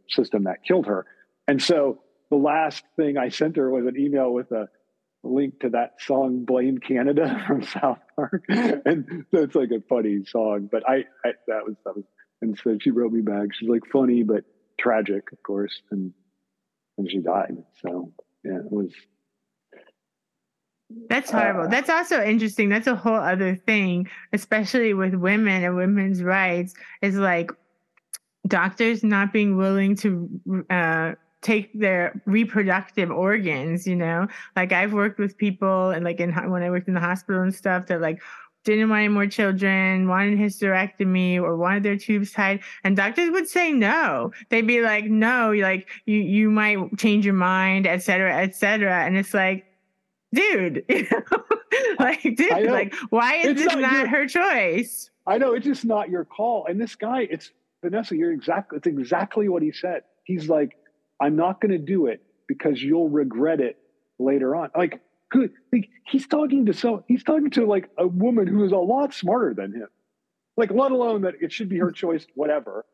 system that killed her. And so the last thing I sent her was an email with a link to that song "Blame Canada" from South Park, and that's like a funny song. But I, I that was that was, and so she wrote me back. She's like funny but tragic, of course, and and she died. So yeah, it was that's horrible. Uh, That's also interesting. That's a whole other thing, especially with women and women's rights, is like doctors not being willing to uh, take their reproductive organs, you know? Like I've worked with people and like in when I worked in the hospital and stuff that like didn't want any more children, wanted hysterectomy or wanted their tubes tied, and doctors would say no. They'd be like, no, like you you might change your mind, et cetera, et cetera. And it's like, dude, like, dude, like, why is it's this not, not her choice? I know it's just not your call. And this guy, it's Vanessa, you're exactly, it's exactly what he said. He's like, I'm not going to do it because you'll regret it later on. Like, good. Like, he's talking to so he's talking to like a woman who is a lot smarter than him. Like, let alone that it should be her choice, whatever.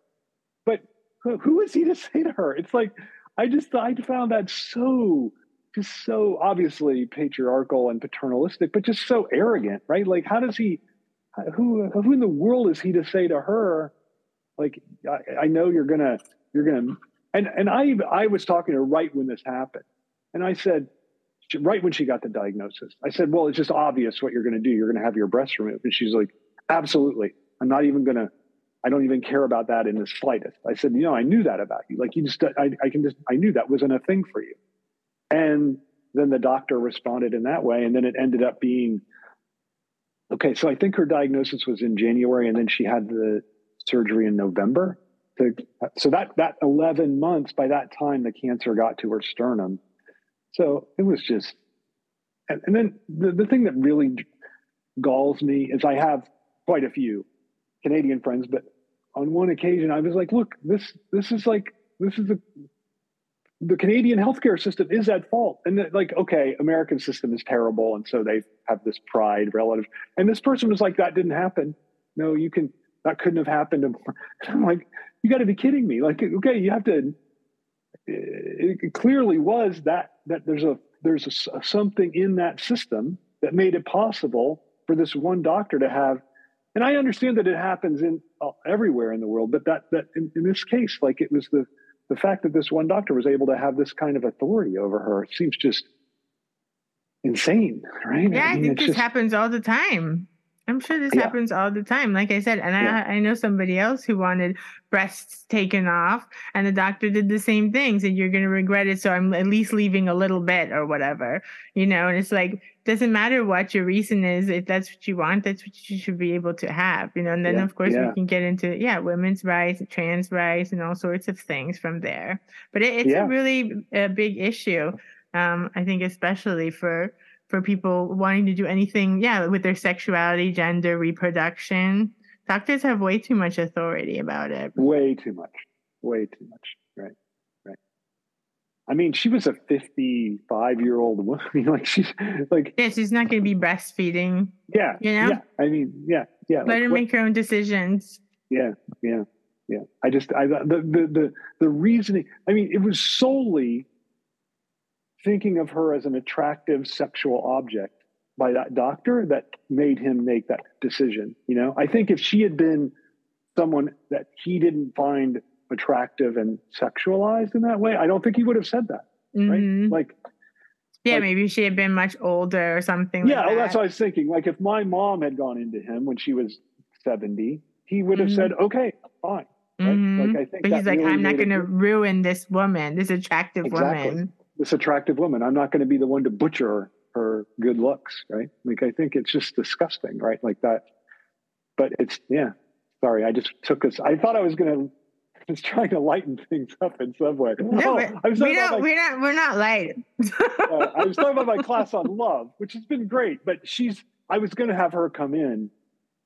But who is he to say to her? It's like, I just I found that so just so obviously patriarchal and paternalistic, but just so arrogant, right? Like, how does he? Who who in the world is he to say to her, like, I, I know you're gonna you're gonna and and I I was talking to her right when this happened, and I said right when she got the diagnosis, I said, well, it's just obvious what you're to do. You're to have your breast removed, and she's like, absolutely. I'm not even to. I don't even care about that in the slightest. I said, you know, I knew that about you. Like you just, I, I can just, I knew that wasn't a thing for you. And then the doctor responded in that way. And then it ended up being okay, so I think her diagnosis was in January, and then she had the surgery in November. To, so that that 11 months by that time the cancer got to her sternum. So it was just, and, and then the, the thing that really galls me is I have quite a few Canadian friends, but on one occasion I was like, look, this this is like this is the the Canadian healthcare system is at fault. And like, okay, American system is terrible. And so they have this pride relative. And this person was like, that didn't happen. No, you can, that couldn't have happened. And I'm like, you got to be kidding me. Like, okay, you have to, it clearly was that, that there's a, there's a, something in that system that made it possible for this one doctor to have and I understand that it happens in uh, everywhere in the world, but that that in, in, this case, like it was the the fact that this one doctor was able to have this kind of authority over her seems just insane, right? Yeah, I, mean, I think this just... happens all the time. I'm sure this yeah. happens all the time. Like I said, and yeah. I, I know somebody else who wanted breasts taken off, and the doctor did the same thing. Said you're going to regret it, so I'm at least leaving a little bit or whatever, you know. And it's like doesn't matter what your reason is. If that's what you want, that's what you should be able to have, you know. And then yeah. of course we can get into yeah, women's rights, trans rights, and all sorts of things from there. But it, it's a really a big issue. Um, I think especially for for people wanting to do anything, yeah, with their sexuality, gender, reproduction. Doctors have way too much authority about it. Way too much. Way too much. Right. I mean, she was a 55 year old woman. like she's like Yeah, she's not gonna be breastfeeding. Yeah. You know? Yeah. I mean, yeah, yeah. Let like, her make her own decisions. Yeah, yeah, yeah. I just I the the the the reasoning I mean, it was solely thinking of her as an attractive sexual object by that doctor that made him make that decision. You know, I think if she had been someone that he didn't find attractive and sexualized in that way, I don't think he would have said that. Mm-hmm. Right? Like, yeah, like, maybe she had been much older or something. Yeah, like that. that's what I was thinking. Like, if my mom had gone into him when she was 70, he would have mm-hmm. said, okay, fine. Right? Mm-hmm. Like, I think but he's like, really I'm not going to ruin this woman, this attractive exactly. woman this attractive woman. I'm not going to be the one to butcher her good looks, right? Like I think it's just disgusting, right? Like that. But it's yeah. Sorry, I just took us. I thought I was going to. Just trying to lighten things up in some way. No, oh, was we don't, my, we're not. We're not light. uh, I was talking about my class on love, which has been great. But she's. I was going to have her come in,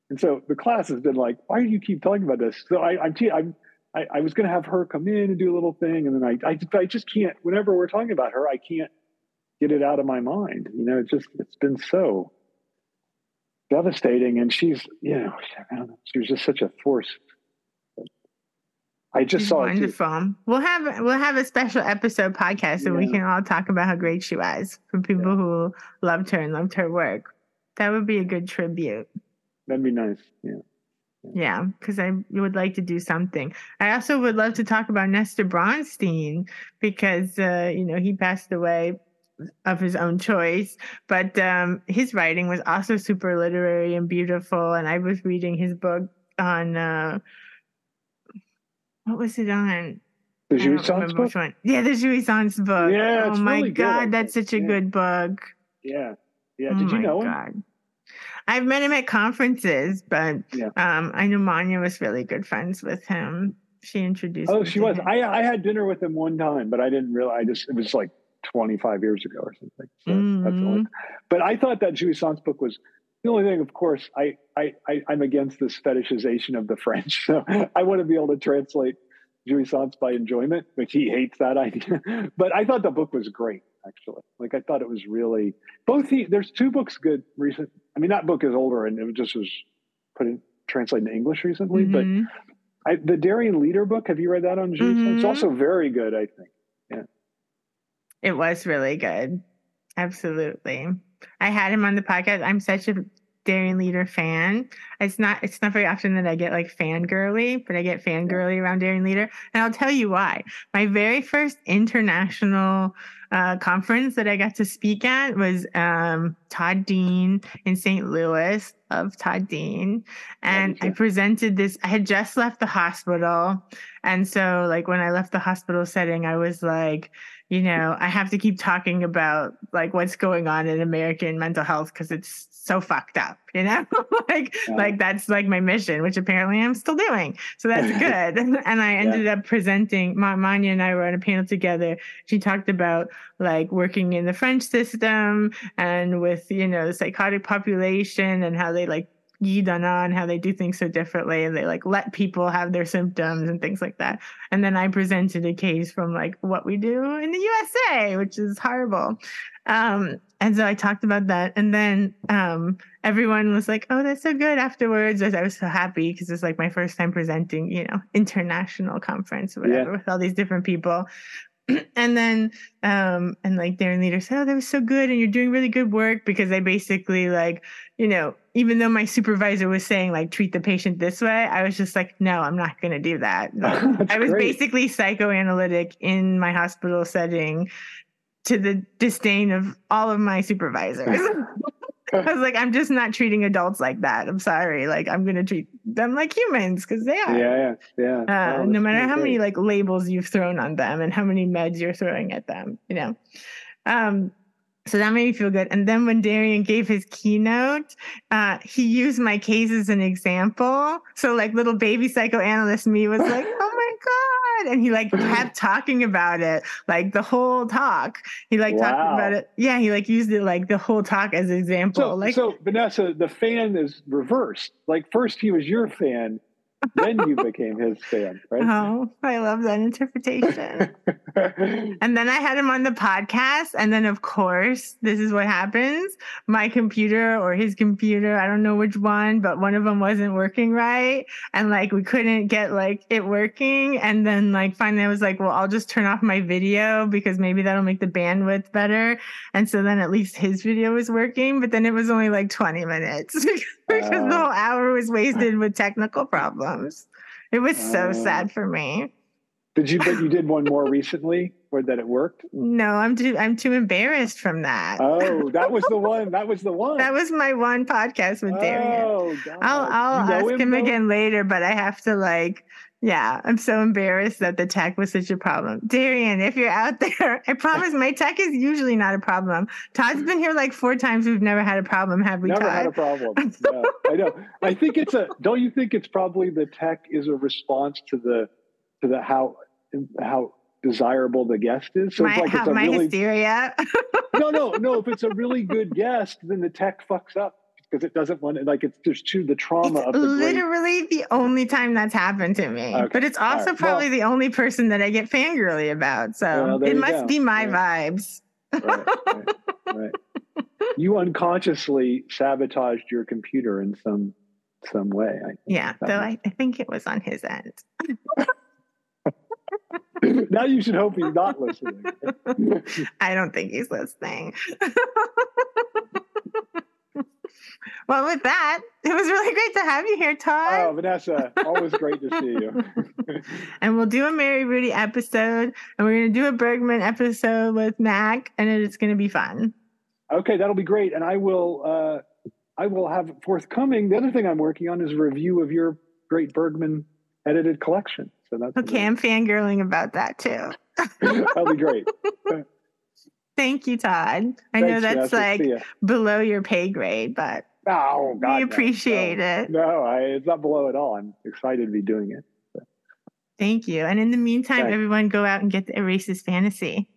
and so the class has been like, "Why do you keep talking about this?" So I, I'm. I'm I, I was going to have her come in and do a little thing, and then I, I, I just can't. Whenever we're talking about her, I can't get it out of my mind. You know, it's just it's been so devastating, and she's you know, she was just such a force. I just she's saw wonderful. We'll have we'll have a special episode podcast so yeah. we can all talk about how great she was from people yeah. who loved her and loved her work. That would be a good tribute. That'd be nice. Yeah. Yeah, because I would like to do something. I also would love to talk about Nestor Braunstein because uh, you know he passed away of his own choice, but um, his writing was also super literary and beautiful. And I was reading his book on uh, what was it on? The Jouissance book. One. Yeah, the Jouissance book. Yeah, oh my really god, that's such a yeah. good book. Yeah, yeah. Did oh you know god. him? I've met him at conferences, but yeah. um, I know Manya was really good friends with him. She introduced. Oh, she was. I I had dinner with him one time, but I didn't realize. I just it was like 25 years ago or something. So mm-hmm. But I thought that Jouissance book was the only thing. Of course, I I, I I'm against this fetishization of the French, so I want to be able to translate jouissance by enjoyment, which he hates that idea. but I thought the book was great, actually. Like I thought it was really both. He there's two books good recent I mean, that book is older and it just was put in translated into English recently. Mm-hmm. But I, the Darian Leader book, have you read that on Juice? Mm-hmm. It's also very good, I think. Yeah. It was really good. Absolutely. I had him on the podcast. I'm such a Darian Leader fan. It's not it's not very often that I get like fangirly, but I get fangirly around Darian Leader. And I'll tell you why. My very first international uh, conference that I got to speak at was um, Todd Dean in St. Louis of Todd Dean. And I presented this, I had just left the hospital. And so like when I left the hospital setting, I was like, you know, I have to keep talking about like what's going on in American mental health because it's so fucked up, you know? like yeah. like that's like my mission, which apparently I'm still doing. So that's good. and I ended yeah. up presenting Ma- Manya and I were on a panel together. She talked about like working in the French system and with, you know, the psychotic population and how they like Dana and how they do things so differently and they like let people have their symptoms and things like that. And then I presented a case from like what we do in the USA, which is horrible. Um, and so I talked about that. And then um, everyone was like, oh, that's so good afterwards. I was so happy because it's like my first time presenting, you know, international conference or whatever yeah. with all these different people. and then um and like Darian Leader said, Oh, that was so good and you're doing really good work because I basically like, you know, even though my supervisor was saying like treat the patient this way, I was just like, no, I'm not gonna do that. Like, I was great. basically psychoanalytic in my hospital setting to the disdain of all of my supervisors. I was like, I'm just not treating adults like that. I'm sorry. Like, I'm going to treat them like humans because they are. Yeah, yeah, yeah. Uh, no matter how many like labels you've thrown on them and how many meds you're throwing at them, you know. Um, so that made me feel good. And then when Darian gave his keynote, uh, he used my case as an example. So like little baby psychoanalyst me was like, oh my God. And he like kept talking about it like the whole talk. He like wow. talked about it. Yeah, he like used it like the whole talk as an example. So, like so Vanessa, the fan is reversed. Like first he was your fan then you became his fan, right? Oh, I love that interpretation. and then I had him on the podcast. And then, of course, this is what happens. My computer or his computer, I don't know which one, but one of them wasn't working right. And like, we couldn't get like it working. And then, like, finally, I was like, well, I'll just turn off my video because maybe that'll make the bandwidth better. And so then at least his video was working. But then it was only like 20 minutes because uh, the whole hour was wasted with technical problems. It was so uh, sad for me. Did you? But you did one more recently, where that it worked. No, I'm too. I'm too embarrassed from that. Oh, that was the one. That was the one. that was my one podcast with Darian. Oh, God. I'll I'll you know ask him, him again later, but I have to like yeah, I'm so embarrassed that the tech was such a problem. Darian, if you're out there, I promise my tech is usually not a problem. Todd's been here like four times. We've never had a problem, have we? Never Todd? had a problem. Yeah, I know. I think it's a. Don't you think it's probably the tech is a response to the to the how how desirable the guest is. So my, it's like it's a my really, hysteria. no, no, no. If it's a really good guest, then the tech fucks up because it doesn't want to like it's there's too the trauma it's of the literally great... the only time that's happened to me okay. but it's also right. probably well, the only person that i get fangirly about so well, it must go. be my right. vibes right, right, you unconsciously sabotaged your computer in some some way yeah though I, I think it was on his end now you should hope he's not listening i don't think he's listening well, with that, it was really great to have you here, Todd. Oh, Vanessa, always great to see you. and we'll do a Mari Ruti episode, and we're going to do a Bergman episode with Mac, and it's going to be fun. Okay, that'll be great. And I will, uh, I will have forthcoming. The other thing I'm working on is a review of your great Bergman edited collection. So that's okay. I'm fangirling about that too. that'll be great. Thank you, Todd. I Thanks, know that's like below your pay grade, but Oh God, we appreciate no, it. No, I, it's not below at all. I'm excited to be doing it. So. Thank you. And in the meantime, Thanks. everyone go out and get the Racist Fantasy.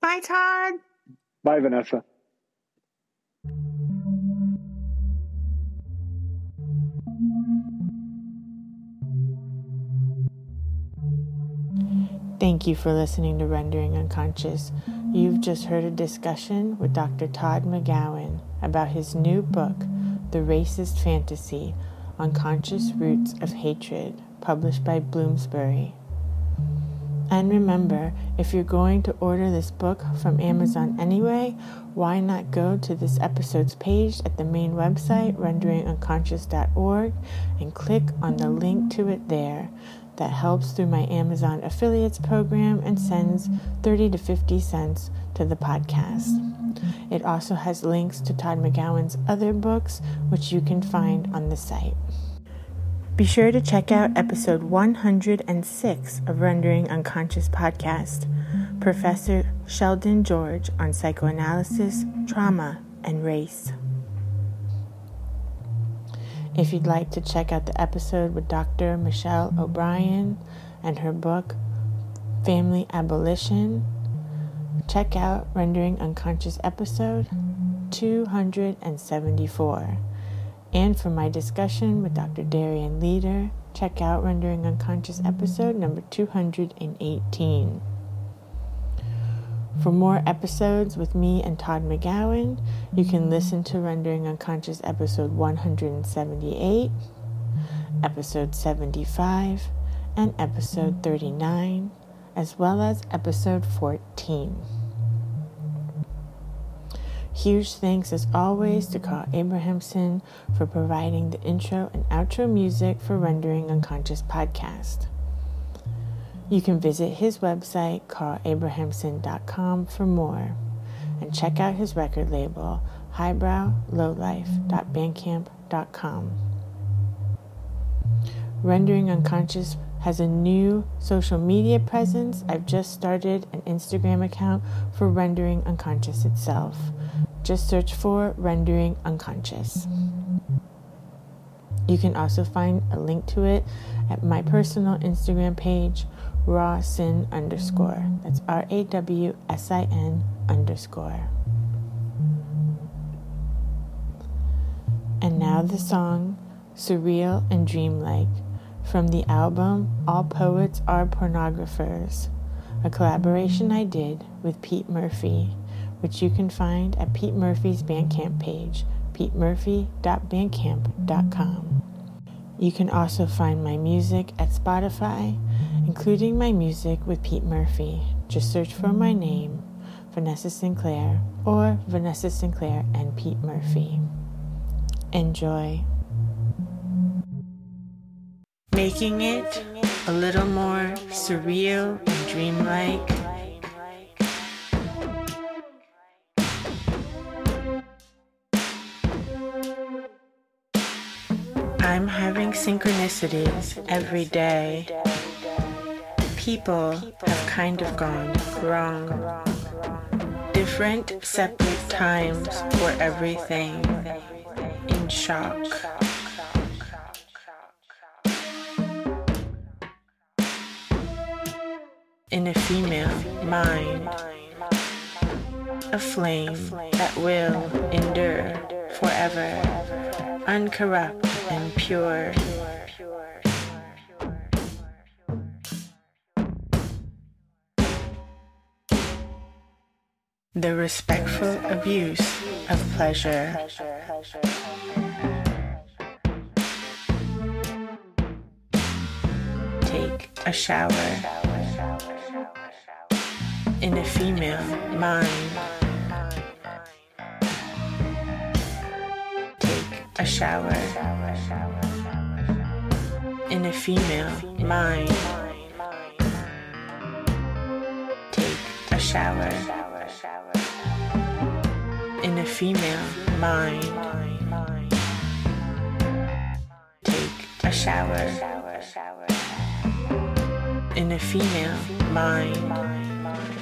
Bye, Todd. Bye, Vanessa. Thank you for listening to Rendering Unconscious. You've just heard a discussion with Dr. Todd McGowan about his new book, The Racist Fantasy Unconscious Roots of Hatred, published by Bloomsbury. And remember, if you're going to order this book from Amazon anyway, why not go to this episode's page at the main website, renderingunconscious.org, and click on the link to it there that helps through my Amazon affiliates program and sends 30 to 50 cents to the podcast. It also has links to Todd McGowan's other books, which you can find on the site. Be sure to check out episode 106 of Rendering Unconscious podcast, Professor Sheldon George on psychoanalysis, trauma, and race. If you'd like to check out the episode with Dr. Michelle O'Brien and her book, Family Abolition, check out Rendering Unconscious episode 274. And for my discussion with Dr. Darian Leader, check out Rendering Unconscious episode number 218. For more episodes with me and Todd McGowan, you can listen to Rendering Unconscious episode 178, episode 75, and episode 39, as well as episode 14. Huge thanks as always to Carl Abrahamsson for providing the intro and outro music for Rendering Unconscious podcast. You can visit his website, carlabrahamsson.com, for more and check out his record label, highbrowlowlife.bandcamp.com. Rendering Unconscious has a new social media presence. I've just started an Instagram account for Rendering Unconscious itself. Just search for Rendering Unconscious. You can also find a link to it at my personal Instagram page, rawsin underscore. That's R A W S I N underscore. And now the song Surreal and Dreamlike from the album All Poets Are Pornographers, a collaboration I did with Pete Murphy, which you can find at Pete Murphy's Bandcamp page, petemurphy.bandcamp.com. You can also find my music at Spotify, including my music with Pete Murphy. Just search for my name, Vanessa Sinclair, or Vanessa Sinclair and Pete Murphy. Enjoy. Making it a little more surreal and dreamlike. Synchronicities every day. People have kind of gone wrong. Different separate times for everything. In shock. In a female mind. A flame that will endure forever. Uncorrupt and pure. The respectful abuse of pleasure. Take a shower in a female mind. A shower in a female mind. Take a shower in a female mind. Take a shower shower in a female mind.